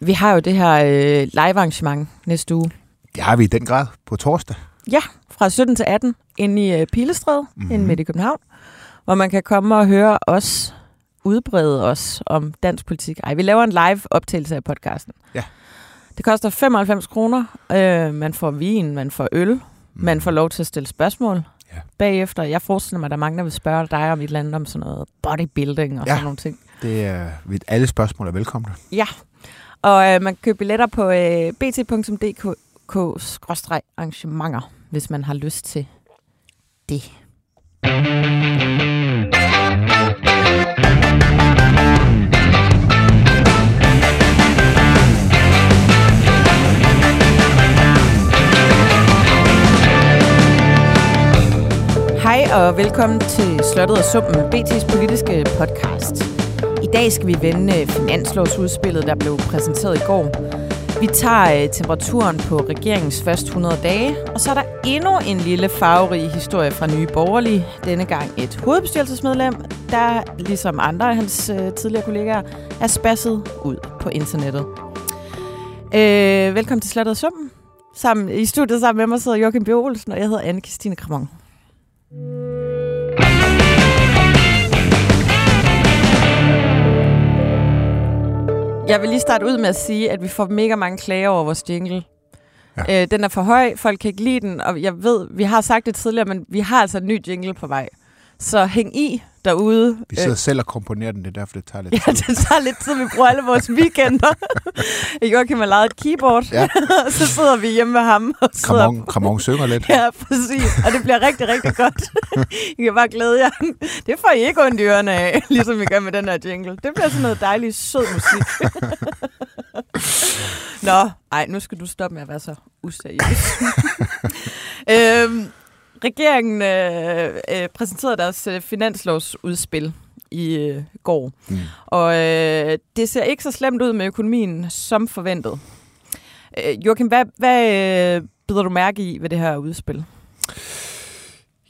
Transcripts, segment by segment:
Vi har jo det her øh, live-arrangement næste uge. Det har vi i den grad på torsdag. Ja, fra 17 til 18 inde i øh, Pilestræde, mm-hmm. inde midt i København, hvor man kan komme og høre os udbrede os om dansk politik. Ej, vi laver en live optagelse af podcasten. Ja. Det koster 95 kroner. Øh, man får vin, man får øl, mm. man får lov til at stille spørgsmål Ja. bagefter. Jeg forestiller mig, at der er mange, der vil spørge dig om et eller andet om sådan noget bodybuilding og Ja. sådan nogle ting. Det er, alle spørgsmål er velkomne. Ja, og øh, man kan købe billetter på øh, bt.dk-arrangementer, hvis man har lyst til det. Hej og velkommen til Slottet og Sumpen, BT's politiske podcast. I dag skal vi vende øh, finanslovsudspillet, der blev præsenteret i går. Vi tager øh, temperaturen på regeringens første 100 dage, og så er der endnu en lille farverig historie fra Nye Borgerlige. Denne gang et hovedbestyrelsesmedlem, der ligesom andre af hans øh, tidligere kollegaer er spasset ud på internettet. Øh, velkommen til Slottet Summen. Sammen, I studiet sammen med mig sidder Joachim B. Olsen, og jeg hedder Anne-Christine Kramon. Jeg vil lige starte ud med at sige, at vi får mega mange klager over vores jingle. Ja. Øh, den er for høj, folk kan ikke lide den, og jeg ved, vi har sagt det tidligere, men vi har altså en ny jingle på vej. Så hæng i derude. Vi sidder selv og komponerer den, det er derfor, det tager lidt Øh. Ja, det tager lidt tid, vi bruger alle vores weekender. Joachim har lavet et keyboard, Ja. og så sidder vi hjemme med ham. Og Kramon, Kramon synger lidt. Ja, præcis. Og det bliver rigtig, rigtig godt. I kan bare glæde jer. Det får I ikke ondt i ørerne af, ligesom vi gør med den her jingle. Det bliver sådan noget dejligt sød musik. Nå, ej, nu skal du stoppe med at være så useriøs. øhm, regeringen øh, øh, præsenterede deres øh, finanslovsudspil i øh, går. Mm. Og øh, det ser ikke så slemt ud med økonomien som forventet. Øh, Joachim, hvad, hvad øh, bider du mærke i ved det her udspil?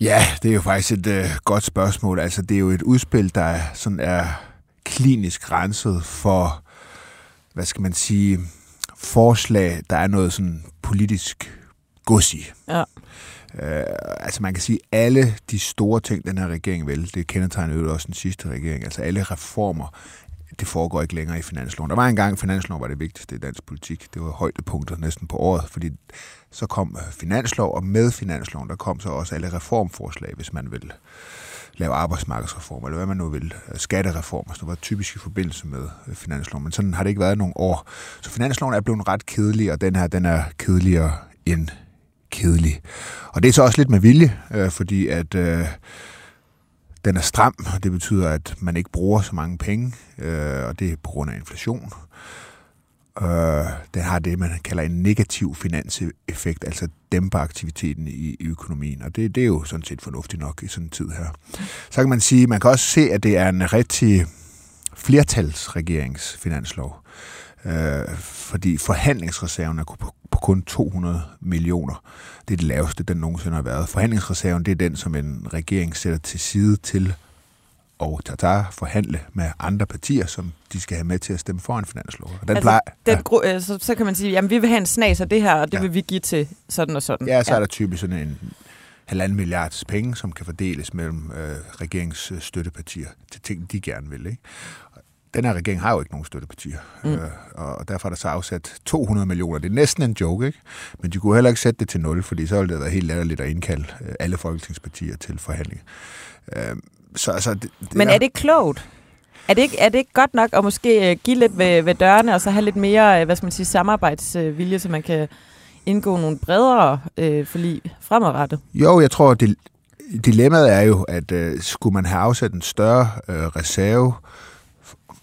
Ja, det er jo faktisk et øh, godt spørgsmål. Altså, det er jo et udspil, der er, sådan er klinisk renset for, hvad skal man sige, forslag, der er noget sådan politisk gods i. Ja. Øh, altså man kan sige, alle de store ting, den her regering vil, det kendetegner jo også den sidste regering, altså alle reformer, det foregår ikke længere i finansloven. Der var engang, finansloven var det vigtigste i dansk politik. Det var højdepunkter næsten på året, fordi så kom øh, finanslov, og med finansloven, der kom så også alle reformforslag, hvis man vil lave arbejdsmarkedsreformer, eller hvad man nu vil, øh, skattereformer, noget, var typisk i forbindelse med øh, finansloven. Men sådan har det ikke været nogle år. Så finansloven er blevet ret kedelig, og den her, den er kedeligere end kedelig. Og det er så også lidt med vilje, øh, fordi at øh, den er stram, og det betyder, at man ikke bruger så mange penge, øh, og det er på grund af inflation. Øh, den har det, man kalder en negativ finanseffekt, altså dæmper aktiviteten i, i økonomien, og det, det er jo sådan set fornuftigt nok i sådan en tid her. Så kan man sige, man kan også se, at det er en rigtig flertalsregeringsfinanslov, øh, fordi forhandlingsreserven er på kun 200 millioner. Det er det laveste, den nogensinde har været. Forhandlingsreserven, det er den, som en regering sætter til side til og tata forhandle med andre partier, som de skal have med til at stemme for en finanslov. Og den Altså, plejer, Den, gru- øh, så, så kan man sige, jamen vi vil have en snas af det her, og det Ja. vil vi give til sådan og sådan. ja, så er der typisk sådan en halvanden milliards penge, som kan fordeles mellem øh, regeringens øh, støttepartier til ting, de gerne vil. Ikke? Den her regering har jo ikke nogen støttepartier, mm. øh, og derfor er der så afsat 200 millioner. Det er næsten en joke, ikke? Men de kunne heller ikke sætte det til nul, fordi så ville det være helt latterligt at indkalde øh, alle folketingspartier til forhandling. Øh, så altså, det, det Men er det ikke klogt? Er det ikke, er det ikke godt nok at måske øh, give lidt ved, ved dørene, og så have lidt mere, øh, hvad skal man sige, samarbejdsvilje, så man kan indgå nogle bredere øh, forlig fremadrettet? Jo, jeg tror, det, dilemmaet er jo, at øh, skulle man have afsat en større øh, reserve,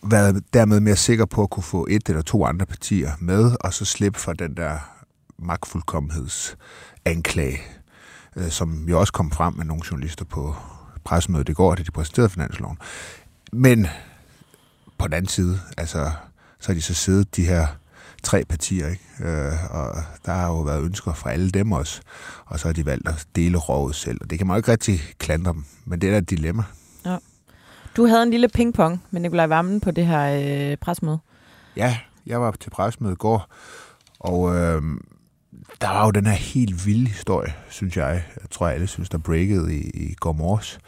været dermed mere sikker på at kunne få et eller to andre partier med, og så slippe for den der magtfuldkommenhedsanklage, øh, som jo også kom frem med nogle journalister på pressemødet i går, da de præsenterede finansloven. Men på den anden side, altså, så har de så siddet de her tre partier, ikke? Øh, og der har jo været ønsker fra alle dem også, og så har de valgt at dele rådet selv, og det kan man jo ikke rigtig klandre dem, men det er da et dilemma. Ja. Du havde en lille pingpong med Nikolaj Vammen på det her øh, presmøde. Ja, Jeg var til presmøde i går, og øh, der var jo den her helt vilde historie, synes jeg. Jeg tror, alle synes, der breakede i, i går morges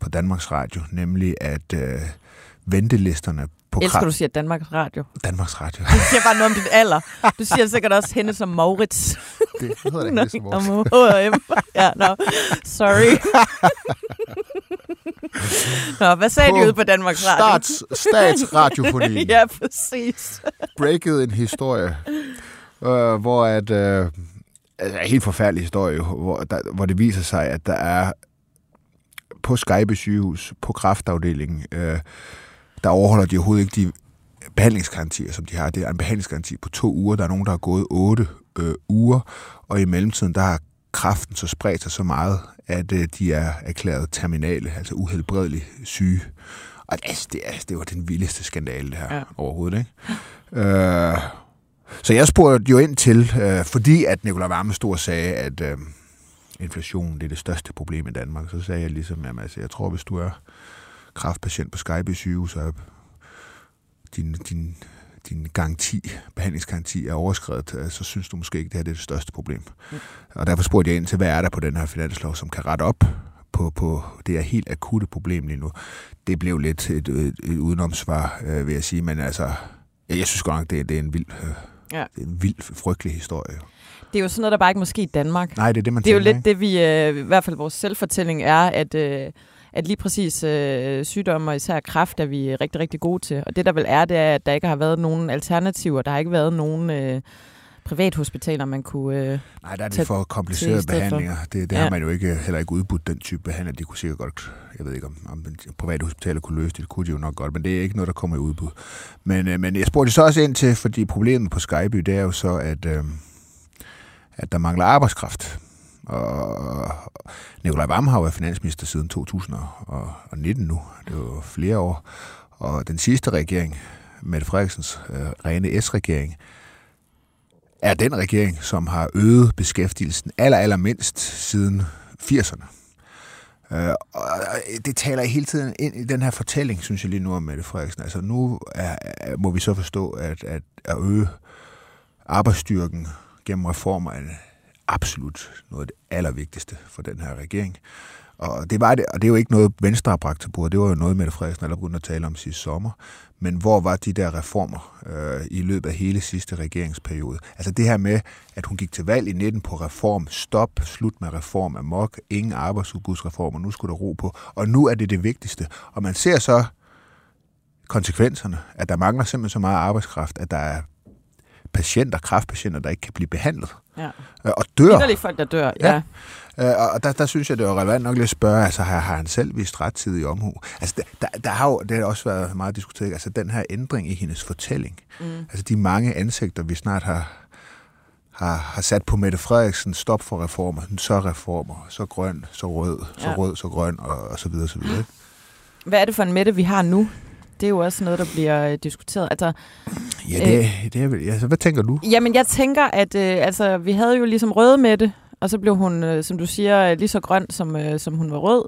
på Danmarks Radio, nemlig at øh, ventelisterne på Elsker, du siger Danmarks Radio. Danmarks Radio. Du siger bare noget om dit alder. Du siger sikkert også hende som Maurits. det hedder det ikke som Maurits. Om H&M. Ja, no. Sorry. Nå, hvad sagde På de ude på Danmarks Radio? Stats, statsradiofonien ja, præcis. breakede en historie, øh, hvor at, øh, altså en helt forfærdelig historie, hvor, der, hvor det viser sig, at der er på Skype sygehus, på kraftafdelingen, øh, der overholder de overhovedet ikke de behandlingsgarantier, som de har. Det er en behandlingsgaranti på to uger. Der er nogen, der har gået otte øh, uger, og i mellemtiden, der har kraften så spredt sig så meget, at øh, de er erklæret terminale, altså uhelbredeligt syge. Og altså, det, er, det var den vildeste skandale, det her Ja. overhovedet. Ikke? Øh, så jeg spurgte jo ind til, øh, fordi at Nicolai Varme stod og sagde, at øh, inflation det er det største problem i Danmark, så sagde jeg ligesom, jamen, altså, jeg tror, hvis du er kraftpatient på Skype sygehus, er din, din, din garanti, behandlingsgaranti er overskrevet, øh, så synes du måske ikke, det her det er det største problem. Mm. Og derfor spurgte jeg ind til, hvad er der på den her finanslov, som kan rette op på, på det her helt akutte problem lige nu. Det blev lidt et, et, et udenomsvar, øh, vil jeg sige, men altså, jeg, jeg synes godt nok, det, er- det er en vild, øh, Ja. det er en vild, frygtelig historie. Det er jo sådan noget, der bare ikke må ske i Danmark. Nej, det er det, man Det er jo tænker, lidt det, vi, øh, i hvert fald vores selvfortælling er, at, øh, at lige præcis øh, sygdomme og især kræft er vi rigtig, rigtig gode til. Og det der vel er, det er, at der ikke har været nogen alternativer. Der har ikke været nogen øh, privathospitaler, man kunne... Øh, Nej, der er det for komplicerede behandlinger. Det, det Ja. har man jo ikke, heller ikke udbudt, den type behandling. De kunne sikkert godt, jeg ved ikke om, om private hospitaler kunne løse det, det kunne de jo nok godt, men det er ikke noget, der kommer i udbud. Men, øh, men jeg spurgte så også ind til, fordi problemet på Skype, det er jo så, at, øh, at der mangler arbejdskraft. Og Nikolaj Vam har været finansminister siden 2019 nu. Det er jo flere år. Og den sidste regering, Mette Frederiksens øh, rene S-regering, er den regering, som har øget beskæftigelsen aller, aller mindst siden 80'erne. Øh, og øh, det taler hele tiden ind i den her fortælling, synes jeg lige nu om Mette Frederiksen. Altså nu er, er, må vi så forstå, at, at at øge arbejdsstyrken gennem reformer er absolut noget af det allervigtigste for den her regering. Og det, var det, og det er jo ikke noget, Venstre har bragt til bordet. Det var jo noget, Mette Frederiksen allerede begyndte at tale om sidste sommer. Men hvor var de der reformer øh, i løbet af hele sidste regeringsperiode? Altså det her med, at hun gik til valg i 19 på reform, stop, slut med reform, amok, ingen arbejdsudbudsreformer, nu skulle der ro på. Og nu er det det vigtigste. Og man ser så konsekvenserne, at der mangler simpelthen så meget arbejdskraft, at der er patienter, kraftpatienter, der ikke kan blive behandlet ja. Øh, Og dør. Inderligt folk, der dør. Ja. Ja. Øh, og der, der synes jeg, det var relevant nok lidt at spørge, altså har, har han selv vist rettidig omhu? Altså der, der, der har jo, det har også været meget diskuteret, altså den her ændring i hendes fortælling. Mm. Altså de mange ansigter, vi snart har, har, har sat på Mette Frederiksen, stop for reformer, så reformer, så grøn, så rød, så Ja. rød, så grøn, og, og så videre, så videre. ikke? Hvad er det for en Mette, vi har nu? Det er jo også noget, der bliver øh, diskuteret. Altså, Ja, det, er- det er vel, altså, hvad tænker du? Jamen, jeg tænker, at øh, altså, vi havde jo ligesom røde Mette, og så blev hun, øh, som du siger, øh, lige så grøn, som, øh, som hun var rød.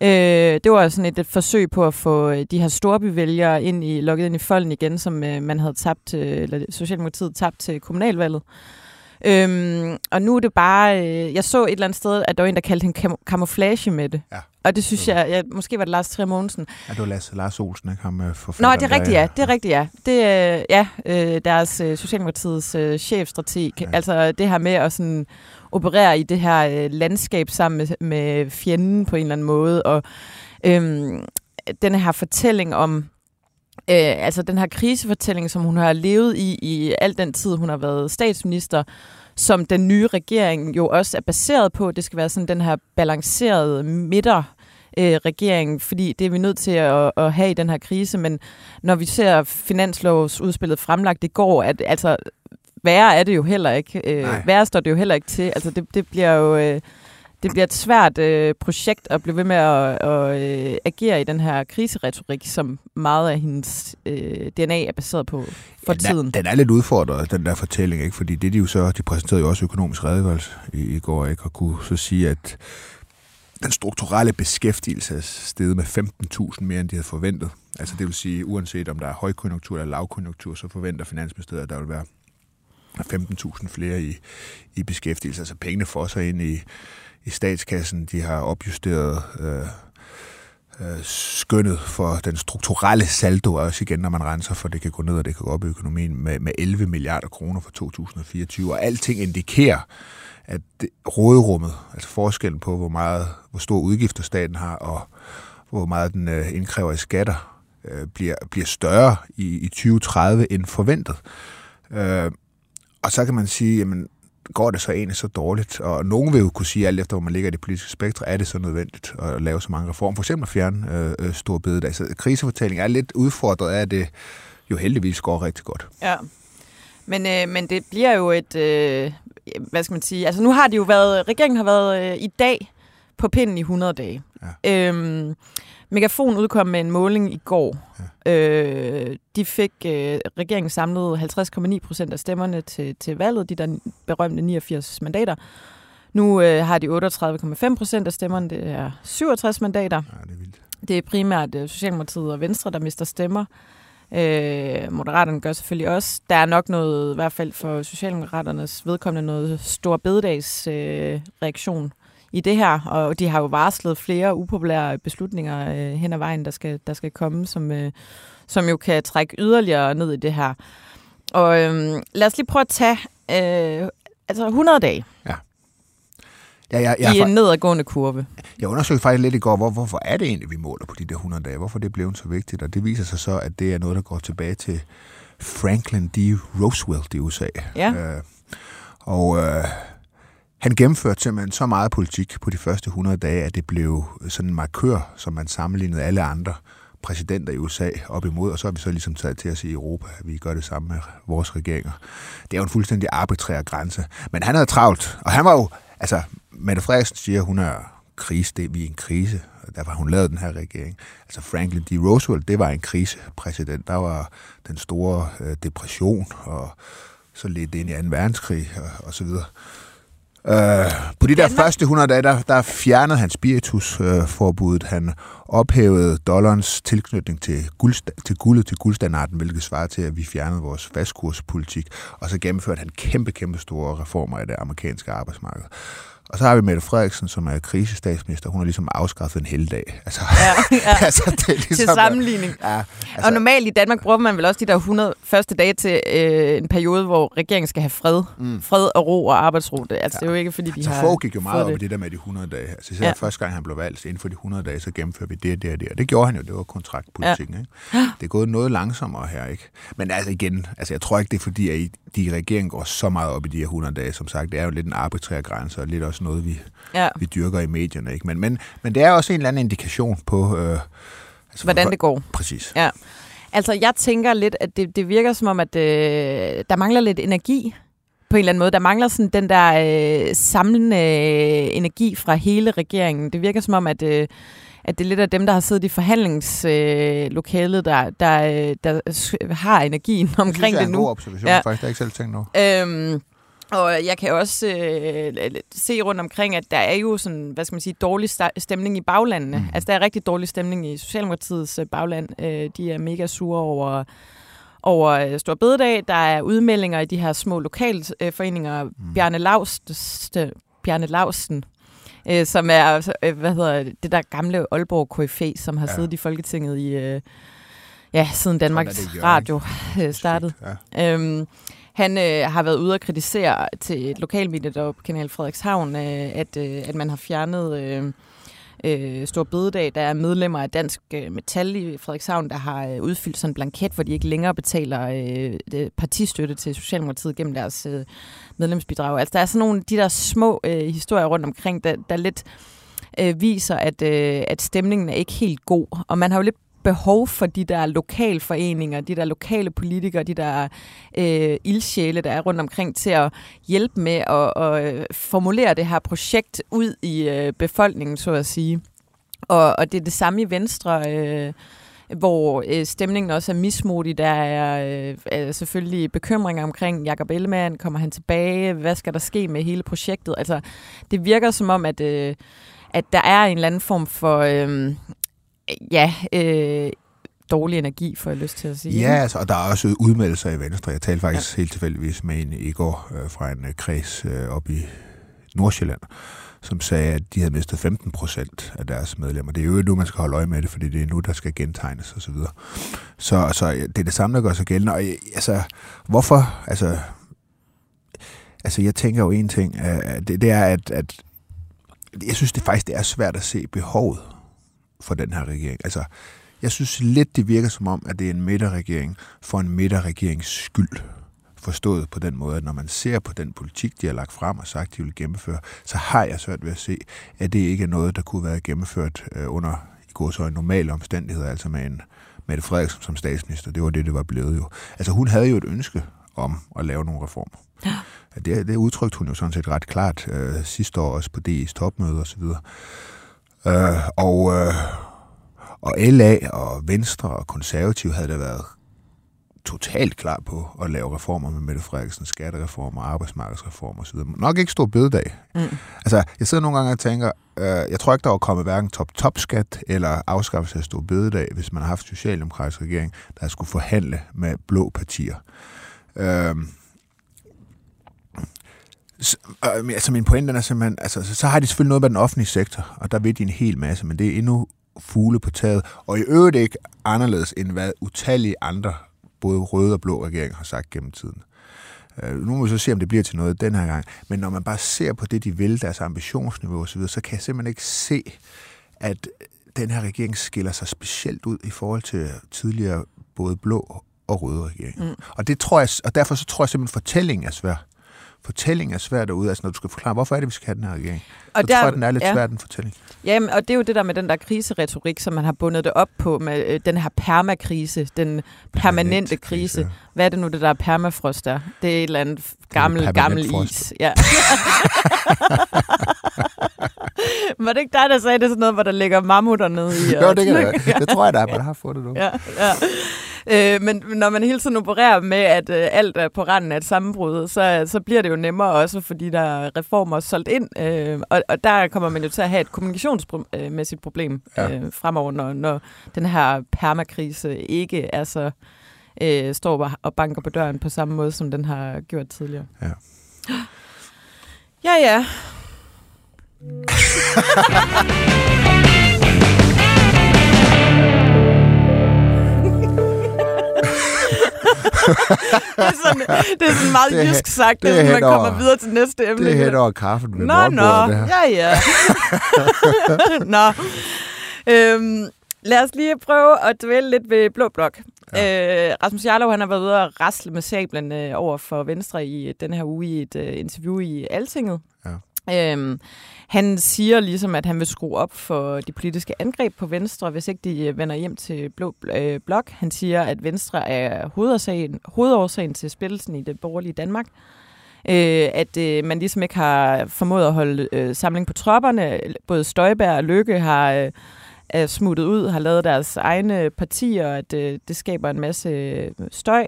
Øh, det var sådan et, et forsøg på at få øh, de her storbyvælgere ind i, lukket ind i folden igen, som øh, man havde tabt, til, eller Socialdemokratiet tabt til kommunalvalget. Øhm, og nu er det bare, øh, jeg så et eller andet sted, at der var en, der kaldte hende kam- camouflage med det. Ja. Og det synes jeg, jeg, måske var det Lars Trier Mogensen, Ja, det var Lasse, Lars Olsen, ikke? Ham øh, Nå, det er rigtigt, ja. Det er rigtigt, ja. Det er ja, øh, deres øh, Socialdemokratiets øh, chefstrateg. Ja. Ja. Altså det her med at sådan operere i det her øh, landskab sammen med, med fjenden på en eller anden måde. Og øhm, den her fortælling om, øh, altså den her krisefortælling, som hun har levet i i al den tid, hun har været statsminister, som den nye regering jo også er baseret på. Det skal være sådan den her balancerede midter øh, regering, fordi det er vi nødt til at, at have i den her krise, men når vi ser finanslovsudspillet fremlagt i går, at altså værre er det jo heller ikke. Øh, Nej. værre står det jo heller ikke til. Altså det, det bliver jo øh, det bliver et svært øh, projekt at blive ved med at, at øh, agere i den her kriseretorik, som meget af hendes øh, DNA er baseret på for ja, tiden. Den, den er lidt udfordret, den der fortælling, ikke? fordi det de jo så, de præsenterede jo også økonomisk redegørelse i, i går, ikke? og kunne så sige, at den strukturelle beskæftigelse er steget med 15.000 mere, end de havde forventet. Altså det vil sige, uanset om der er højkonjunktur eller lavkonjunktur, så forventer Finansministeriet, at der vil være 15.000 flere i, i beskæftigelse. Altså pengene får sig ind i, i statskassen. De har opjusteret øh, øh, skønnet for den strukturelle saldo, også igen, når man renser for, det kan gå ned, og det kan gå op i økonomien, med, med 11 milliarder kroner for 2024. Og alting indikerer, at det, råderummet, altså forskellen på, hvor meget, hvor stor udgifter staten har, og hvor meget den øh, indkræver i skatter, øh, bliver, bliver større i, i 2030 end forventet. Øh, og så kan man sige, jamen, går det så egentlig så dårligt? Og nogen vil jo kunne sige, alt efter hvor man ligger i det politiske spektrum, er det så nødvendigt at lave så mange reformer? For eksempel at fjerne øh, øh store bededag. Så krisefortælling er lidt udfordret af, at det jo heldigvis går rigtig godt. Ja, men, øh, men det bliver jo et, øh, hvad skal man sige, altså nu har det jo været, regeringen har været øh, i dag på pinden i 100 dage. Ja. Øhm, Megafon udkom med en måling i går. Ja. Øh, de fik øh, regeringen samlet 50,9 procent af stemmerne til, til valget, de der berømte 89 mandater. Nu øh, har de 38,5 procent af stemmerne, det er 67 mandater. Ja, det er vildt. Det er primært øh, Socialdemokratiet og Venstre, der mister stemmer. Øh, Moderaterne gør selvfølgelig også. Der er nok noget, i hvert fald for Socialdemokraternes vedkommende, noget stor bededags øh, reaktion i det her, og de har jo varslet flere upopulære beslutninger øh, hen ad vejen, der skal, der skal komme, som, øh, som jo kan trække yderligere ned i det her. Og øh, lad os lige prøve at tage øh, altså 100 dage. Ja. Ja, ja, ja, I en nedadgående kurve. Jeg undersøgte faktisk lidt i går, hvor, hvorfor er det egentlig, vi måler på de der 100 dage? Hvorfor det blev så vigtigt? Og det viser sig så, at det er noget, der går tilbage til Franklin D. Roosevelt i USA. Ja. Øh, og øh, han gennemførte simpelthen så meget politik på de første 100 dage, at det blev sådan en markør, som man sammenlignede alle andre præsidenter i USA op imod, og så har vi så ligesom taget til os i Europa, at vi gør det samme med vores regeringer. Det er jo en fuldstændig arbitrær grænse. Men han havde travlt, og han var jo, altså, Mette Frederiksen siger, hun er krise, det vi er en krise, og derfor har hun lavet den her regering. Altså Franklin D. Roosevelt, det var en krisepræsident. Der var den store øh, depression, og så lidt ind i 2. verdenskrig, og, og så videre. Øh, på de der første 100 dage, der, der fjernede han spiritusforbuddet. Øh, han ophævede dollarens tilknytning til, guld, til guldet, til guldstandarden, hvilket svarer til, at vi fjernede vores fastkurspolitik. Og så gennemførte han kæmpe, kæmpe store reformer i det amerikanske arbejdsmarked. Og så har vi Mette Frederiksen, som er krisestatsminister. Hun har ligesom afskaffet en heldag. Altså, ja, ja. altså, det er ligesom, til sammenligning. Ja, altså, og normalt i Danmark bruger man vel også de der 100 første dage til øh, en periode, hvor regeringen skal have fred. Mm. Fred og ro og arbejdsro. Det, altså, ja. det er jo ikke, fordi de altså, har... Fogh gik jo meget op i det der med de 100 dage. Altså, især ja. første gang, han blev valgt, inden for de 100 dage, så gennemfører vi det det og det. Og det gjorde han jo. Det var kontraktpolitik. Ja. Ikke? Det er gået noget langsommere her, ikke? Men altså igen, altså, jeg tror ikke, det er fordi, at de i regeringen går så meget op i de her 100 dage. Som sagt, det er jo lidt en arbitrær grænse, og lidt også noget, vi ja. vi dyrker i medierne. Ikke? Men, men, men det er også en eller anden indikation på... Øh, altså, Hvordan for, det går. Præcis. Ja. Altså, jeg tænker lidt, at det, det virker som om, at øh, der mangler lidt energi på en eller anden måde. Der mangler sådan den der øh, samlende øh, energi fra hele regeringen. Det virker som om, at... Øh, at det er lidt af dem, der har siddet i forhandlingslokalet, øh, der, der, der har energien omkring det, synes, det nu. Det er en god observation, ja. faktisk. Det har jeg ikke selv tænkt over. Øhm, og jeg kan også øh, se rundt omkring, at der er jo sådan, hvad skal man sige, dårlig stemning i baglandene. Mm. Altså, der er rigtig dårlig stemning i Socialdemokratiets øh, bagland. Øh, de er mega sure over over øh, Stor Bededag. Der er udmeldinger i de her små lokalforeninger. Mm. Bjarne, Laust, Bjarne Lausten, øh, som er, øh, hvad hedder det der gamle Aalborg KFA, som har ja. siddet i Folketinget i, øh, ja, siden Danmarks Radio startede. Ja. Øhm, han øh, har været ude og kritisere til et lokalmedie der på Kanal Frederikshavn, øh, at, øh, at man har fjernet øh, øh, Stor Bededag. Der er medlemmer af Dansk øh, Metal i Frederikshavn, der har øh, udfyldt sådan en blanket, hvor de ikke længere betaler øh, partistøtte til Socialdemokratiet gennem deres øh, medlemsbidrag. Altså der er sådan nogle de der små øh, historier rundt omkring, der, der lidt øh, viser, at, øh, at stemningen er ikke helt god. Og man har jo lidt behov for de der lokalforeninger, de der lokale politikere, de der øh, ildsjæle, der er rundt omkring til at hjælpe med at, at øh, formulere det her projekt ud i øh, befolkningen, så at sige. Og, og det er det samme i Venstre, øh, hvor øh, stemningen også er mismodig. Der er, øh, er selvfølgelig bekymringer omkring Jakob Ellemann, kommer han tilbage, hvad skal der ske med hele projektet? Altså, det virker som om, at... Øh, at der er en eller anden form for, øh, ja, øh, dårlig energi, får jeg lyst til at sige. Ja, altså, og der er også udmeldelser i Venstre. Jeg talte faktisk ja. helt tilfældigvis med en i går øh, fra en øh, kreds øh, op i Nordsjælland, som sagde, at de havde mistet 15 procent af deres medlemmer. Det er jo nu, man skal holde øje med det, fordi det er nu, der skal gentegnes osv. Så, så, så det er det samme, der gør sig gældende. Og altså, hvorfor? Altså, altså jeg tænker jo en ting, det, det er, at, at jeg synes det faktisk det er svært at se behovet for den her regering. Altså, jeg synes lidt, det virker som om, at det er en midterregering for en midterregerings skyld. Forstået på den måde, at når man ser på den politik, de har lagt frem og sagt, de vil gennemføre, så har jeg svært ved at se, at det ikke er noget, der kunne være gennemført øh, under i går så normale omstændigheder, altså med en Mette Frederiksen som statsminister. Det var det, det var blevet jo. Altså hun havde jo et ønske om at lave nogle reformer. Ja. Det, det udtrykte hun jo sådan set ret klart øh, sidste år også på DI's topmøde osv. Øh, og, øh, og LA og Venstre og Konservative havde da været totalt klar på at lave reformer med Mette Frederiksen, skattereformer, arbejdsmarkedsreformer osv. Nok ikke stor bededag. Mm. Altså, jeg sidder nogle gange og tænker, øh, jeg tror ikke, der var kommet hverken top-top-skat eller afskaffelse af stor bededag, hvis man har haft socialdemokratisk regering, der skulle forhandle med blå partier. Øh, så, øh, altså min pointe er simpelthen, altså, så, så har de selvfølgelig noget med den offentlige sektor, og der ved de en hel masse, men det er endnu fugle på taget, og i øvrigt ikke anderledes end hvad utallige andre, både røde og blå regeringer har sagt gennem tiden. Uh, nu må vi så se, om det bliver til noget den her gang. Men når man bare ser på det, de vil, deres ambitionsniveau osv., så kan jeg simpelthen ikke se, at den her regering skiller sig specielt ud i forhold til tidligere både blå og røde regeringer. Mm. Og, det tror jeg, og derfor så tror jeg simpelthen, at fortællingen er svær fortælling er svært derude. Altså når du skal forklare, hvorfor er det, vi skal have den her regering, og så der, tror jeg, den er lidt ja. svær, den fortælling. Jamen, og det er jo det der med den der kriseretorik, som man har bundet det op på med øh, den her permakrise, den permanente krise. krise. Hvad er det nu, det der permafrost er? Det er et eller andet gammel, gammel is. Ja. Var det ikke dig, der sagde det sådan noget, hvor der ligger mammutter nede i? Jo, det, kan det, det tror jeg, der er, man har fået det nu. Ja, ja. Øh, men når man hele tiden opererer med, at øh, alt er på randen af et sammenbrud, så, så bliver det jo nemmere også, fordi der er reformer solgt ind. Øh, og, og der kommer man jo til at have et kommunikationsmæssigt problem ja. øh, fremover, når, når den her permakrise ikke er så øh, står og banker på døren på samme måde, som den har gjort tidligere. Ja. Ja, ja. det, er sådan, det er sådan meget det, jysk sagt, det, det man kommer over, videre til næste emne. Det er hen over kaffen med Nå, nå, ja, ja. nå. Øhm, lad os lige prøve at dvæle lidt ved Blå Blok. Ja. Øh, Rasmus Jarlov han har været ude og rasle med sablen øh, over for Venstre i den her uge i et øh, interview i Altinget. Øhm, han siger ligesom, at han vil skrue op for de politiske angreb på Venstre, hvis ikke de øh, vender hjem til Blå øh, Blok. Han siger, at Venstre er hovedårsagen, hovedårsagen til spillelsen i det borgerlige Danmark. Øh, at øh, man ligesom ikke har formået at holde øh, samling på tropperne. Både Støjberg og Lykke har... Øh, er smuttet ud, har lavet deres egne partier, at øh, det skaber en masse øh, støj.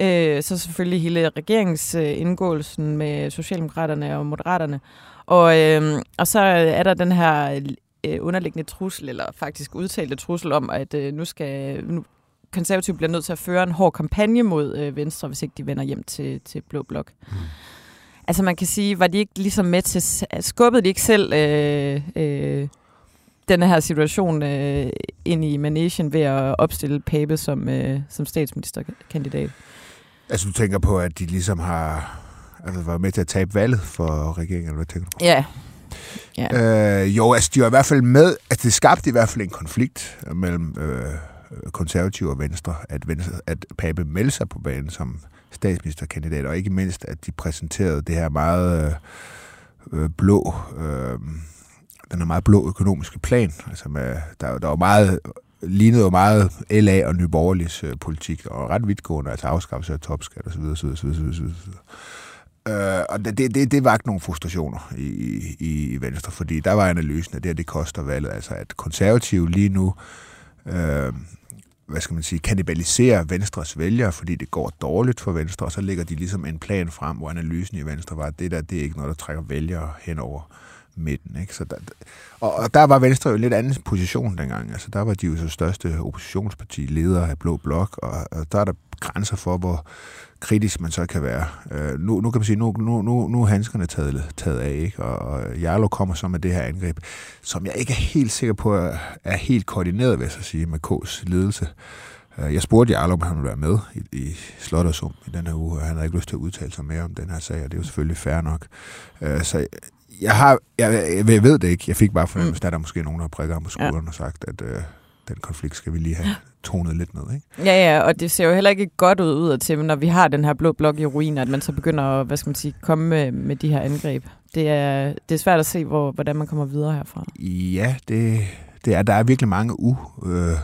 Øh, så selvfølgelig hele regeringsindgåelsen med Socialdemokraterne og Moderaterne. Og, øh, og så er der den her øh, underliggende trussel, eller faktisk udtalte trussel om, at øh, nu skal nu, konservative bliver nødt til at føre en hård kampagne mod øh, Venstre, hvis ikke de vender hjem til, til Blå Blok. Mm. Altså man kan sige, var de ikke ligesom med til, skubbede de ikke selv øh, øh, denne her situation øh, ind i Manesien ved at opstille Pape som, øh, som statsministerkandidat? Altså du tænker på, at de ligesom har altså, var med til at tabe valget for regeringen, hvad tænker du på? Ja. ja. Øh, jo, altså de var i hvert fald med, altså det skabte i hvert fald en konflikt mellem øh, konservative og Venstre, at, Venstre, at Pape meldte sig på banen som statsministerkandidat, og ikke mindst, at de præsenterede det her meget øh, øh blå, øh, den er meget blå økonomiske plan. Altså med, der, der var meget lignede jo meget LA og Nyborgerligs øh, politik, og ret vidtgående, altså afskaffelse af topskat osv. osv., osv., osv., osv. Øh, og det, det, det vagt nogle frustrationer i, i, i Venstre, fordi der var analysen, at det her, det koster valget. Altså at konservative lige nu øh, hvad skal man sige, kanibaliserer Venstres vælgere, fordi det går dårligt for Venstre, og så lægger de ligesom en plan frem, hvor analysen i Venstre var, at det der, det er ikke noget, der trækker vælgere henover midten. Ikke? Så der, og, og der var Venstre jo en lidt anden position dengang. Altså, der var de jo så største oppositionsparti, leder af Blå Blok, og, og der er der grænser for, hvor kritisk man så kan være. Øh, nu, nu kan man sige, nu, nu, nu, nu er handskerne taget, taget af, ikke? og, og Jarlo kommer så med det her angreb, som jeg ikke er helt sikker på er, er helt koordineret, vil jeg så sige, med K's ledelse. Øh, jeg spurgte Jarlo, om han ville være med i, i Slottersum i den her uge, og han havde ikke lyst til at udtale sig mere om den her sag, og det er jo selvfølgelig fair nok. Øh, så jeg, har, jeg, jeg ved det ikke. Jeg fik bare fornemmelse, mm. at der er måske nogen, der har prikket ham på skulderen ja. og sagt, at øh, den konflikt skal vi lige have tonet lidt ned. Ikke? Ja, ja, og det ser jo heller ikke godt ud ud til, når vi har den her blå blok i ruiner, at man så begynder at hvad skal man sige, komme med, med de her angreb. Det er, det er svært at se, hvor, hvordan man kommer videre herfra. Ja, det, det er, der er virkelig mange u, øh,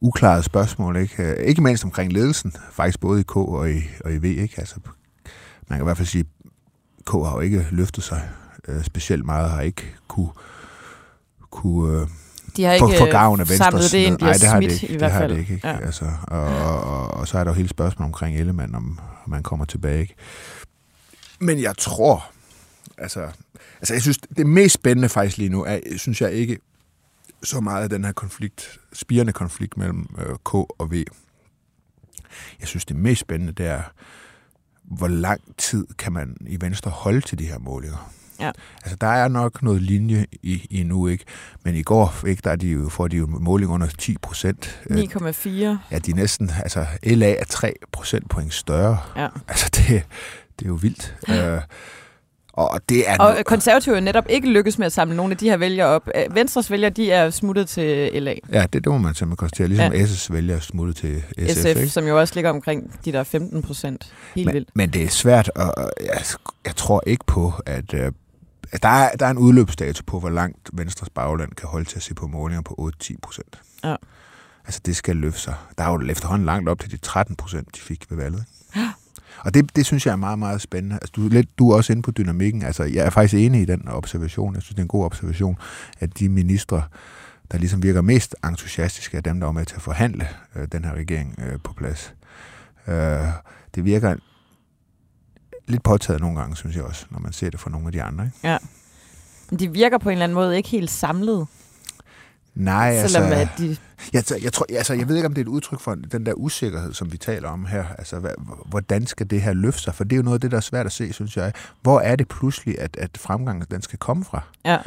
uklarede spørgsmål. Ikke? ikke mindst omkring ledelsen, faktisk både i K og i, og i V. Ikke? Altså, man kan i hvert fald sige, K har jo ikke løftet sig øh, specielt meget, har ikke kunne, kunne øh, de har ikke for, for gavn af Venstre. samlet det ind, de Nej, det har det ikke. i hvert fald. Det har det ikke. ikke? Ja. Altså, og, og, og, og, så er der jo hele spørgsmålet omkring Ellemann, om, om man kommer tilbage. Ikke? Men jeg tror, altså, altså jeg synes, det mest spændende faktisk lige nu, er, synes jeg ikke så meget af den her konflikt, spirende konflikt mellem øh, K og V. Jeg synes, det mest spændende, det er, hvor lang tid kan man i Venstre holde til de her målinger? Ja. Altså, der er nok noget linje i, i nu, ikke? Men i går ikke, der er de jo, får de jo måling under 10 procent. 9,4. Ja, de er næsten, altså LA er 3 procentpoint større. Ja. Altså, det, det er jo vildt. Uh, og det er og konservative er netop ikke lykkes med at samle nogle af de her vælgere op. Øh, Venstres vælgere, de er smuttet til LA. Ja, det, det må man simpelthen konstatere. Ligesom ja. S.'s vælgere er smuttet til SF. SF, ikke? som jo også ligger omkring de der 15 procent. Helt men, vildt. Men det er svært, og jeg, jeg tror ikke på, at... Uh, der er, der er en udløbsdato på, hvor langt Venstres bagland kan holde til at se på målinger på 8-10 procent. Ja. Altså, det skal løfte sig. Der er jo efterhånden langt op til de 13 procent, de fik ved valget. Ja. Og det, det synes jeg er meget, meget spændende. Altså, du, lidt, du er også inde på dynamikken. Altså, jeg er faktisk enig i den observation. Jeg synes, det er en god observation, at de ministre, der ligesom virker mest entusiastiske, er dem, der er med til at forhandle øh, den her regering øh, på plads. Øh, det virker lidt påtaget nogle gange, synes jeg også, når man ser det fra nogle af de andre. Ikke? Ja. Men de virker på en eller anden måde ikke helt samlet. Nej, Selvom altså... At de... Jeg, jeg, tror, altså, jeg ved ikke, om det er et udtryk for den der usikkerhed, som vi taler om her. Altså, hvad, hvordan skal det her løfte sig? For det er jo noget af det, der er svært at se, synes jeg. Hvor er det pludselig, at, at fremgangen den skal komme fra? Ja.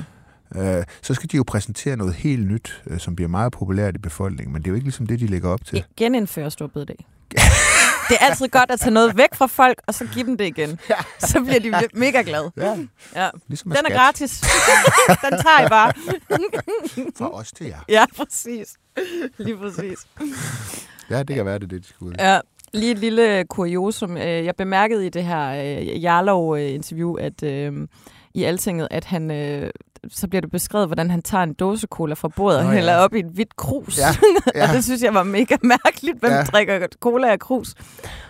Øh, så skal de jo præsentere noget helt nyt, øh, som bliver meget populært i befolkningen. Men det er jo ikke ligesom det, de lægger op til. Genindføre stor bededag. det er altid godt at tage noget væk fra folk, og så give dem det igen. Ja. Så bliver de mega glade. Ja. ja. Ligesom Den er skat. gratis. Den tager I bare. fra os til jer. Ja, præcis. Lige præcis. Ja, det kan være, det er det, de skulle. Ja. Lige et lille kuriosum. Øh, jeg bemærkede i det her øh, Jarlov-interview, at øh, i Altinget, at han så bliver det beskrevet, hvordan han tager en dåse cola fra bordet og hælder ja. op i et hvidt krus. Ja. Ja. og det synes jeg var mega mærkeligt. Hvem ja. drikker cola af krus?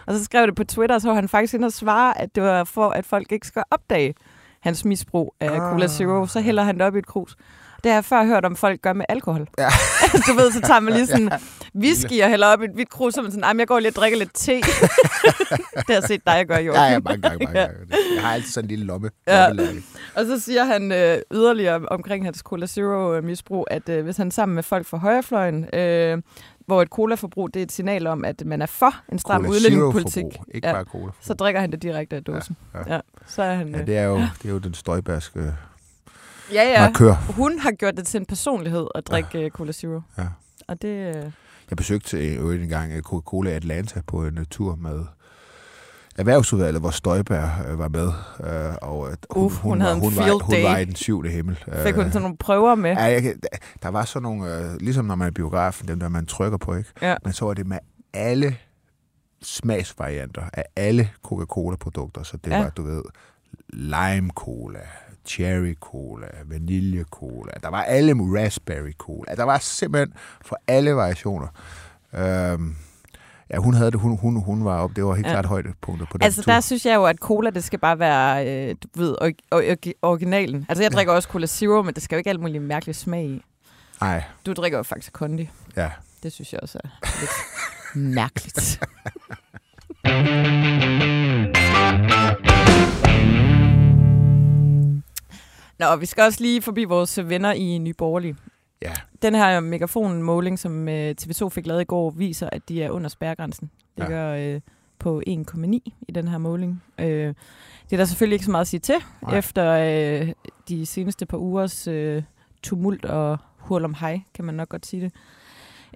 Og så skrev det på Twitter, og så var han faktisk inde og svare, at det var for, at folk ikke skal opdage hans misbrug af ah. Cola Zero. Så hælder han det op i et krus. Det har jeg før hørt om, folk gør med alkohol. Ja. du ved, så tager man lige sådan whisky og hælder op i et hvidt krus, og man sådan, jeg går lige og drikker lidt te. det har jeg set dig gøre, jo. Ja, ja, mange gange, mange gange. Jeg har altid sådan en lille lomme. Ja. Og så siger han øh, yderligere omkring hans Cola Zero-misbrug, at øh, hvis han sammen med folk fra højrefløjen, øh, hvor et colaforbrug det er et signal om, at man er for en stram udlændingepolitik. Ikke ja, bare cola Så drikker han det direkte af dåsen. Ja, ja. Ja, så er han, ja, det er jo, det er jo den støjbærske ja, ja. markør. Hun har gjort det til en personlighed at drikke ja. Cola Zero. Ja. Og det... Øh... Jeg besøgte øh, en gang Coca-Cola Atlanta på en tur med erhvervsudvalget, hvor Støjberg øh, var med. Øh, og øh, hun, Uf, hun, hun, havde var, en hun, field var, hun var i den syvende himmel. Fik hun sådan nogle prøver med? Ja, jeg, der var sådan nogle, øh, ligesom når man er biografen, dem der man trykker på, ikke? Ja. Men så var det med alle smagsvarianter af alle Coca-Cola-produkter. Så det ja. var, du ved, lime cola, cherry cola, vanilje cola. Der var alle raspberry cola. Der var simpelthen for alle variationer. Øhm, ja, hun havde det. Hun, hun, hun var op. Det var helt ja. klart højdepunkter på den Altså, tur. der synes jeg jo, at cola, det skal bare være, øh, du ved, originalen. Altså, jeg drikker ja. også Cola Zero, men det skal jo ikke alt muligt mærkeligt smag i. Nej. Du drikker jo faktisk Kondi. Ja. Det synes jeg også er lidt mærkeligt. Nå, vi skal også lige forbi vores venner i Nye Borgerlige. Ja. Den her megafonmåling, som øh, TV2 fik lavet i går, viser, at de er under spærregrænsen. Det Ja. gør øh, på 1,9 i den her måling. Øh, det er der selvfølgelig ikke så meget at sige til, Nej. Nej. efter øh, de seneste par ugers øh, tumult og hurl om hej, kan man nok godt sige det.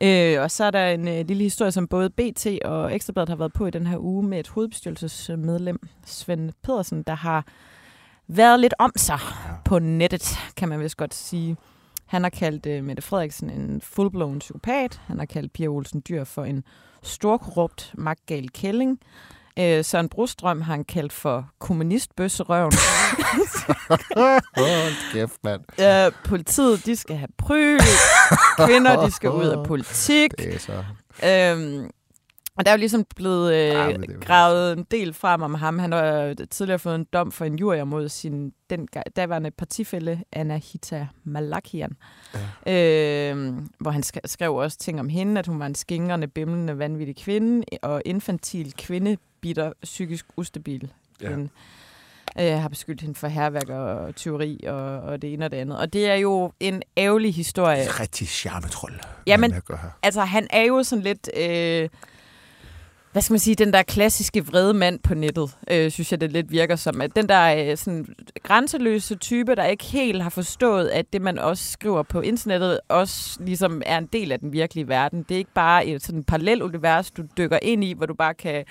Øh, og så er der en øh, lille historie, som både BT og Ekstrabladet har været på i den her uge med et hovedbestyrelsesmedlem, Svend Pedersen, der har været lidt om sig Ja. på nettet, kan man vist godt sige. Han har kaldt øh, Mette Frederiksen en fullblown psykopat. Han har kaldt Pia Olsen Dyr for en storkorrupt, magtgal kælling. Øh, Søren Brostrøm har han kaldt for kommunistbøsserøven. Hold kæft, mand. øh, politiet, de skal have pryl. Kvinder, de skal ud af politik. Det er så... Øhm, og der er jo ligesom blevet øh, jo- gravet en del frem om ham. Han har tidligere fået en dom for en jury mod sin den daværende partifælle Anahita Malakian. Ja. Øh, hvor han sk- skrev også ting om hende, at hun var en skingerne, bimlende, vanvittig kvinde, og infantil kvinde, bitter, psykisk ustabil Ja. kvinde. Ja. Øh, har beskyldt hende for herværk og tyveri og, og det ene og det andet. Og det er jo en ærgerlig historie. Rigtig charmetrol. Jamen, altså han er jo sådan lidt, øh, hvad skal man sige, den der klassiske vrede mand på nettet, øh, synes jeg, det lidt virker som. At den der øh, sådan, grænseløse type, der ikke helt har forstået, at det, man også skriver på internettet, også ligesom er en del af den virkelige verden. Det er ikke bare et sådan parallelt univers, du dykker ind i, hvor du bare kan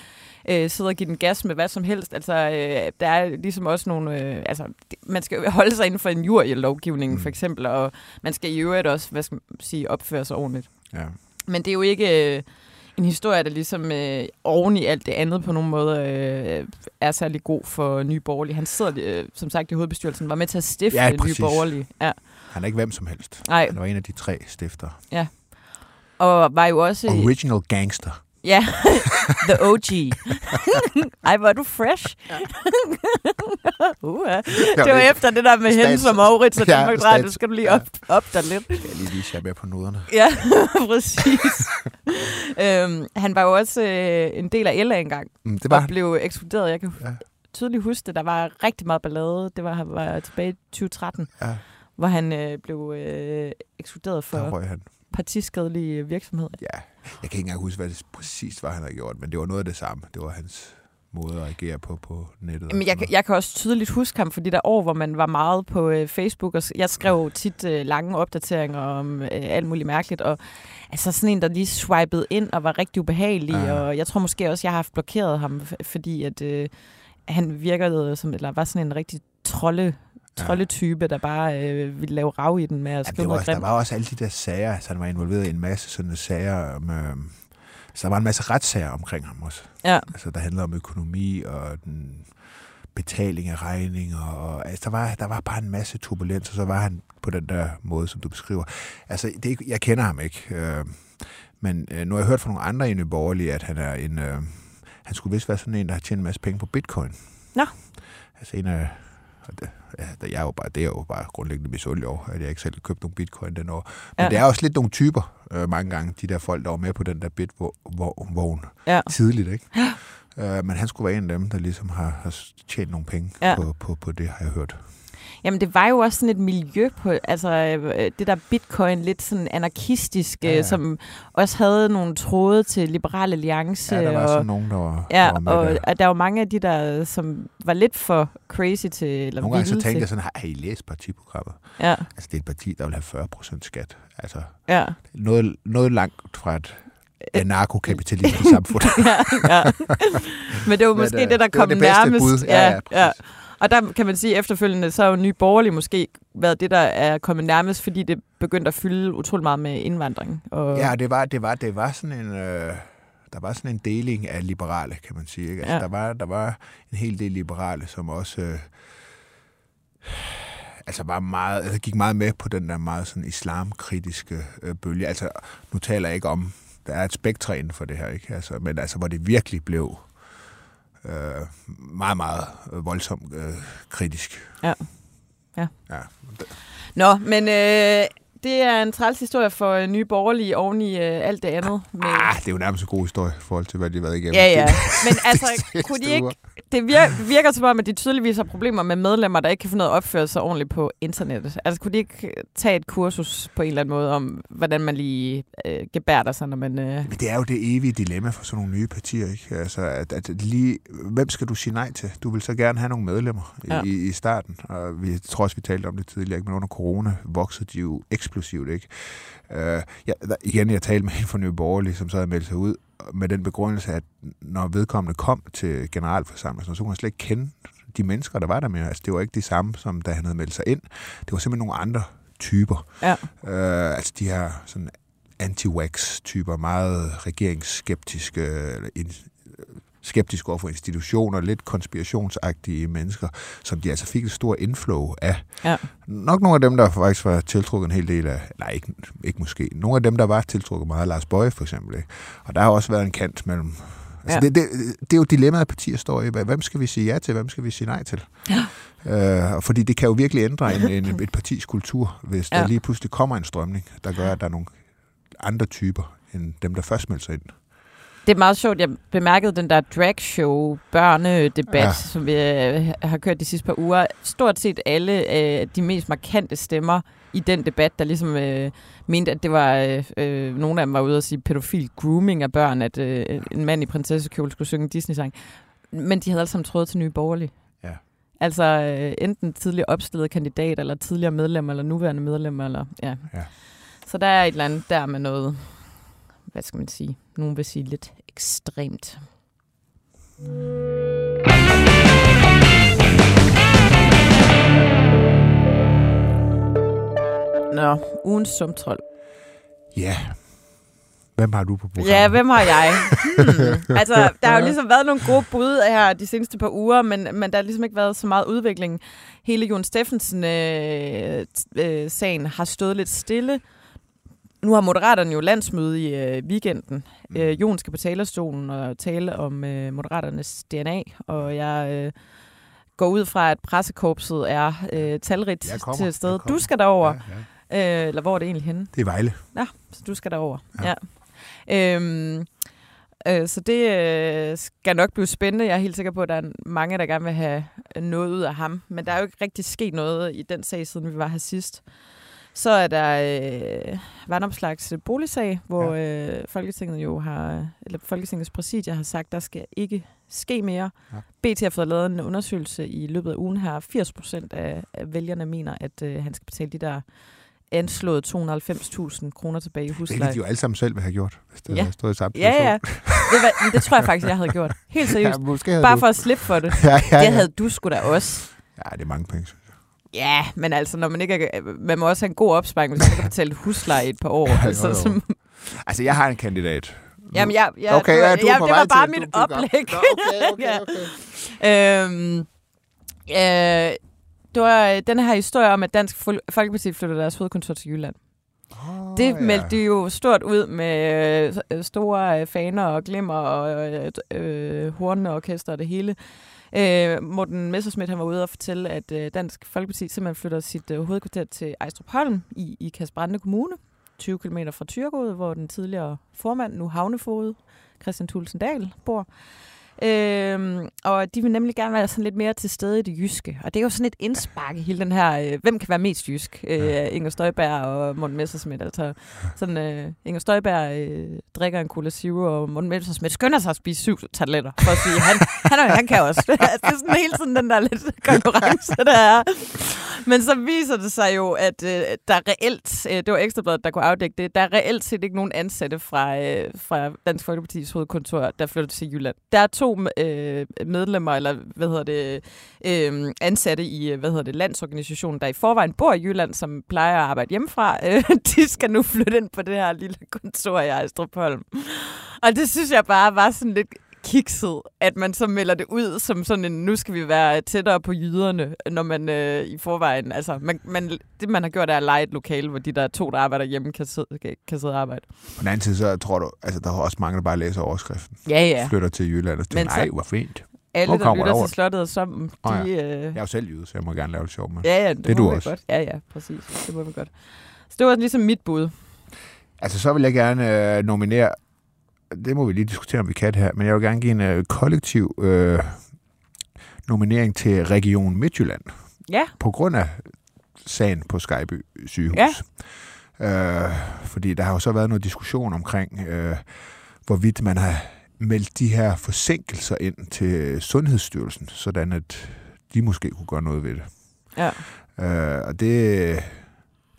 øh, sidde og give den gas med hvad som helst. Altså, øh, der er ligesom også nogle... Øh, altså, man skal holde sig inden for en jurylovgivning, Mm. for eksempel, og man skal i øvrigt også, hvad skal man sige, opføre sig ordentligt. Ja. Men det er jo ikke øh, en historie, der ligesom øh, oven i alt det andet på nogle måder øh, er særlig god for Nye Borgerlige. Han sidder, øh, som sagt, i hovedbestyrelsen, var med til at stifte Ja, Nye. Borgerlige. Ja. Han er ikke hvem som helst. Nej, Han var en af de tre stifter. og var jo også... Original gangster. Ja, the OG. Ej, hvor er du fresh. uh, det var efter det der med Stats- hende som Maurits og Ja, Danmarks Radio. stats- Skal du lige op, op der lidt. Jeg lige vise jer med på noderne. Ja, præcis. øhm, han var jo også øh, en del af LA engang, Mm, det var og han. blev ekskluderet. Jeg kan Ja. tydeligt huske det. Der var rigtig meget ballade. Det var, var tilbage i 2013, Ja, hvor han øh, blev øh, ekskluderet der for røg han. Partiskadelig virksomhed. Ja, jeg kan ikke engang huske, hvad det præcis var, han havde gjort, men det var noget af det samme. Det var hans måde at agere på på nettet. Men jeg, kan- jeg kan også tydeligt huske ham for de der år, hvor man var meget på øh, Facebook, og jeg skrev tit øh, lange opdateringer om øh, alt muligt mærkeligt, og altså sådan en, der lige swipede ind og var rigtig ubehagelig, Ja. og jeg tror måske også, jeg har haft blokeret ham, fordi at øh, han virkede som, eller var sådan en rigtig trolde. Troldetype, der bare øh, ville lave rav i den med at skrive det var noget også, der var også alle de der sager, altså han var involveret i en masse sådan sager om, øh, så der var en masse retssager omkring ham også. Ja. Altså der handlede om økonomi og den betaling af regninger, og altså, der, var, der var bare en masse turbulens, og så var han på den der måde, som du beskriver. Altså, det, jeg kender ham ikke, øh, men øh, nu har jeg hørt fra nogle andre i Nye Borgerlige, at han er en, øh, han skulle vist være sådan en, der har tjent en masse penge på bitcoin. Nå. Altså en af, det, ja, jeg er jo bare, det er jo bare grundlæggende misundelig over, at jeg ikke selv har købt nogle bitcoin den år. Men Ja. det er også lidt nogle typer, øh, mange gange, de der folk, der var med på den der bitvogn Ja. tidligt, ikke? Øh, men han skulle være en af dem, der ligesom har, har tjent nogle penge Ja. på, på, på det, har jeg hørt. Jamen, det var jo også sådan et miljø på, altså øh, det der bitcoin, lidt sådan anarkistisk, Ja, ja, ja. som også havde nogle tråde til Liberal Alliance. Ja, der var og, sådan nogen, der var, Ja, der var med og, der. og der var mange af de der, som var lidt for crazy til, eller Nogle gange så tænkte til. jeg sådan, har, I læst partiprogrammet? Ja, Altså, det er et parti, der vil have 40 procent skat. Altså, ja, noget, noget langt fra et anarkokapitalistisk samfund. ja, ja. Men det var Men, måske øh, det, der det var kom det bedste nærmest. bud. Ja, ja, ja. Og der kan man sige, at efterfølgende, så har jo Nye Borgerlige måske været det, der er kommet nærmest, fordi det begyndte at fylde utrolig meget med indvandring. Og, Ja, det var, det var, det var sådan en... Øh, der var sådan en deling af liberale, kan man sige. Ikke? Altså, Ja. der, var, der var en hel del liberale, som også øh, altså var meget, altså gik meget med på den der meget sådan islamkritiske øh, bølge. Altså, nu taler jeg ikke om, der er et spektre inden for det her, ikke? Altså, men altså, hvor det virkelig blev øh, meget, meget øh, voldsomt øh, kritisk. Ja. Ja. ja. Nå, men øh, det er en træls historie for øh, nye borgerlige oven i øh, alt det andet. Med... Ah, det er jo nærmest en god historie i forhold til, hvad de har været igennem. Ja, ja. Men altså, kunne de ikke... Det virker, virker som om, at de tydeligvis har problemer med medlemmer, der ikke kan finde at opføre sig ordentligt på internettet. Altså, kunne de ikke tage et kursus på en eller anden måde om, hvordan man lige øh, gebærder sig, når man... Øh... Men det er jo det evige dilemma for sådan nogle nye partier, ikke? Altså, at, at lige, hvem skal du sige nej til? Du vil så gerne have nogle medlemmer Ja. i, i starten, og vi tror også, vi talte om det tidligere, ikke? men under corona voksede de jo eksplosivt, ikke? Uh, ja, der, igen, jeg talte med en fra Nye Borgerlige, som så havde meldt sig ud, med den begrundelse, at når vedkommende kom til generalforsamlingen, så kunne han slet ikke kende de mennesker, der var der med. Altså, det var ikke de samme, som da han havde meldt sig ind. Det var simpelthen nogle andre typer. Ja. Uh, altså de her sådan anti-wax-typer, meget regeringsskeptiske, eller skeptiske over for institutioner, lidt konspirationsagtige mennesker, som de altså fik et stort inflow af. Ja. Nok nogle af dem, der faktisk var tiltrukket en hel del af, nej ikke, ikke måske, nogle af dem, der var tiltrukket meget af Lars Bøje for eksempel. Ikke? Og der har også været en kant mellem Altså, Ja. det, det, det er jo dilemmaet, partier står i. Hvem skal vi sige ja til? Hvem skal vi sige nej til? Ja. Øh, fordi det kan jo virkelig ændre en, en, et partis kultur, hvis ja. Der lige pludselig kommer en strømning, der gør, at der er nogle andre typer, end dem, der først meldte sig ind. Det er meget sjovt. Jeg bemærkede den der dragshow børnedebat, ja. Ja. som vi øh, har kørt de sidste par uger. Stort set alle øh, de mest markante stemmer i den debat, der ligesom øh, mente, at det var, øh, øh, nogle af dem var ude og sige pædofil grooming af børn, at øh, en mand i prinsessekjole skulle synge en Disney-sang. Men de havde alle sammen trådet til nye borgerlige. Ja. Altså øh, enten tidligere opstillede kandidat, eller tidligere medlem, eller nuværende medlem, eller ja. Ja. Så der er et eller andet der med noget, hvad skal man sige, nogen vil sige lidt ekstremt. Nå, ugens sumtrol. Ja. Hvem har du på programmet? Ja, hvem har jeg? Hmm. Altså, der har jo ligesom været nogle gode bud her de seneste par uger, men, men der har ligesom ikke været så meget udvikling. Hele Jon Steffensen-sagen øh, øh, sagen har stået lidt stille. Nu har Moderaterne jo landsmøde i øh, weekenden. Øh, Jon skal på talerstolen og tale om øh, Moderaternes DNA, og jeg øh, går ud fra, at pressekorpset er øh, talrigt kommer, til kommer. Du skal derover, Ja, ja. øh, eller hvor er det egentlig henne? Det er Vejle. Ja, så du skal derover. Ja. Ja. ja. Øhm, øh, så det øh, skal nok blive spændende. Jeg er helt sikker på, at der er mange, der gerne vil have noget ud af ham. Men der er jo ikke rigtig sket noget i den sag, siden vi var her sidst. Så er der øh, Vandopslags boligsag, hvor ja. øh, Folketinget jo har, eller Folketingets præsidier har sagt, der skal ikke ske mere. Ja. BT har fået lavet en undersøgelse i løbet af ugen her. 80 procent af, af vælgerne mener, at øh, han skal betale de der anslået 290.000 kroner tilbage i Det husleje. ville de jo alle sammen selv vil have gjort, hvis det Ja. havde stået i samme Ja, ja. Det, var, det tror jeg faktisk, jeg havde gjort. Helt seriøst. ja måske havde Bare du. for at slippe for det. Ja, ja, Det ja. havde du sgu da også. ja, det er mange penge. synes. Ja, men altså, når man ikke er, man må også have en god opsparing, hvis man ikke har betalt husleje i et par år. Ja, jo, altså, jo. som, Altså, jeg har en kandidat. jamen, jeg, jeg, okay, det var, ja, du på det var bare til- mit du- du oplæg. Nå, okay, okay, Ja. okay. øhm, øh, det var øh, den her historie om, at Dansk Fol- Folkeparti flyttede deres hovedkontor til Jylland. Oh, Det meldte de jo stort ud med øh, store øh, faner og glimmer og øh, øh, hornene og orkester og det hele. Øh, Morten Messersmith han var ude og fortælle, at øh, Dansk Folkeparti simpelthen flytter sit øh, hovedkvarter til Ejstrup Holm i, i Kasbrande Kommune, 20 km fra Tyrkod, hvor den tidligere formand, nu havnefoged, Christian Tulsendal, bor. Øhm, og de vil nemlig gerne være sådan lidt mere til stede i det jyske. Og det er jo sådan et indspark i hele den her, øh, hvem kan være mest jysk? Øh, Inger Støjberg og Morten Messerschmidt. Altså, sådan, øh, Inger Støjberg øh, drikker en Cola Zero, og Morten Messerschmidt skynder sig at spise syv tabletter, for at sige, han, han, er, han kan også. det er sådan hele tiden den der lidt konkurrence, der er. Men så viser det sig jo, at øh, der er reelt, øh, det var Ekstrabladet, der kunne afdække det, der er reelt set ikke nogen ansatte fra, øh, fra Dansk Folkeparti's hovedkontor, der flytter til Jylland. Der er to øh, medlemmer, eller hvad hedder det, øh, ansatte i, øh, hvad hedder det, landsorganisationen, der i forvejen bor i Jylland, som plejer at arbejde hjemmefra. Øh, de skal nu flytte ind på det her lille kontor i Ejstrup Og det synes jeg bare var sådan lidt kikset, at man så melder det ud som sådan en, nu skal vi være tættere på jyderne, når man øh, i forvejen, altså man, man, det man har gjort er at lege et lokale, hvor de der to, der arbejder hjemme, kan sidde, kan, kan sidde og arbejde. På den anden side, så tror du, altså der er også mange, der bare læser overskriften. Ja, ja. Flytter til Jylland og tænker, nej, hvor fint. Alle, Hvor der lytter der over? til slottet og som, de... Åh øh, Jeg er jo selv jyde, så jeg må gerne lave det sjovt med. Ja, ja, det, Det må du også. Godt. Ja, ja, præcis. Det må vi godt. Så det var ligesom mit bud. Altså, så vil jeg gerne øh, nominere, det må vi lige diskutere, om vi kan det her, men jeg vil gerne give en øh, kollektiv øh, nominering til Region Midtjylland. Ja. På grund af sagen på Skyby sygehus. Ja. Øh, fordi der har jo så været noget diskussion omkring, øh, hvorvidt man har meldt de her forsinkelser ind til Sundhedsstyrelsen, sådan at de måske kunne gøre noget ved det. Ja. Øh, og det,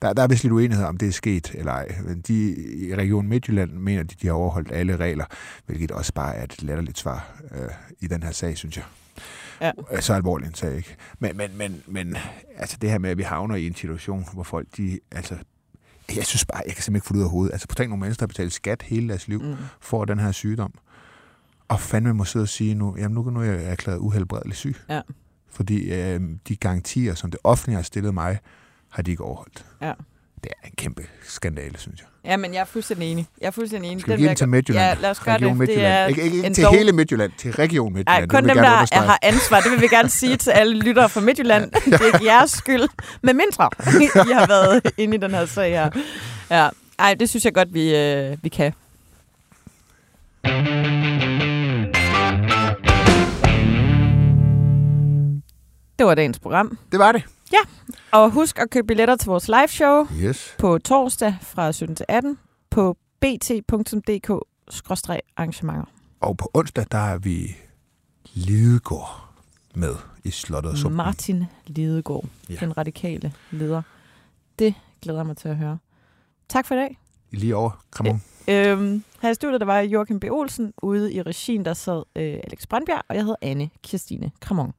der, der er vist lidt uenighed om det er sket eller ej. Men de, i Region Midtjylland mener de, de har overholdt alle regler, hvilket også bare er et latterligt svar øh, i den her sag, synes jeg. Ja. Øh, Så alvorlig en sag, ikke? Men, men, men, men altså det her med, at vi havner i en situation, hvor folk, de, altså, jeg synes bare, jeg kan simpelthen ikke få det ud af hovedet. Altså, på tænk nogle mennesker, der har betalt skat hele deres liv, Mm. får den her sygdom. Og fandme må sidde og sige nu, jamen nu, nu er jeg erklæret uhelbredelig syg. Ja. Fordi øh, de garantier, som det offentlige har stillet mig, har de ikke overholdt. Ja. Det er en kæmpe skandale, synes jeg. Ja, men jeg er fuldstændig enig. Jeg er fuldstændig enig. Skal vi give den til Midtjylland? Ja, lad os gøre Region det. Det Midtjylland. er ikke, ikke, ikke til dog- hele Midtjylland, til Region Midtjylland. Nej, Det kun dem, der understrege. har ansvar. Det vil vi gerne sige til alle lyttere fra Midtjylland. Det er ikke jeres skyld. Med mindre I har været inde i den her sag her. Ja. Ej, det synes jeg godt, vi, øh, vi kan. Det var dagens program. Det var det. Og husk at købe billetter til vores live show Yes. på torsdag fra 17 til 18 på bt.dk-arrangementer. Og på onsdag, der er vi Lidegaard med i Slottet og Sumpen. Martin Lidegaard, Ja. den radikale leder. Det glæder jeg mig til at høre. Tak for i dag. Lige over Kramon. Øhm, her i studiet, der var Joachim B. Olsen. Ude i regien, der sad øh, Alex Brandbjerg, og jeg hedder Anne Kirstine Kramon.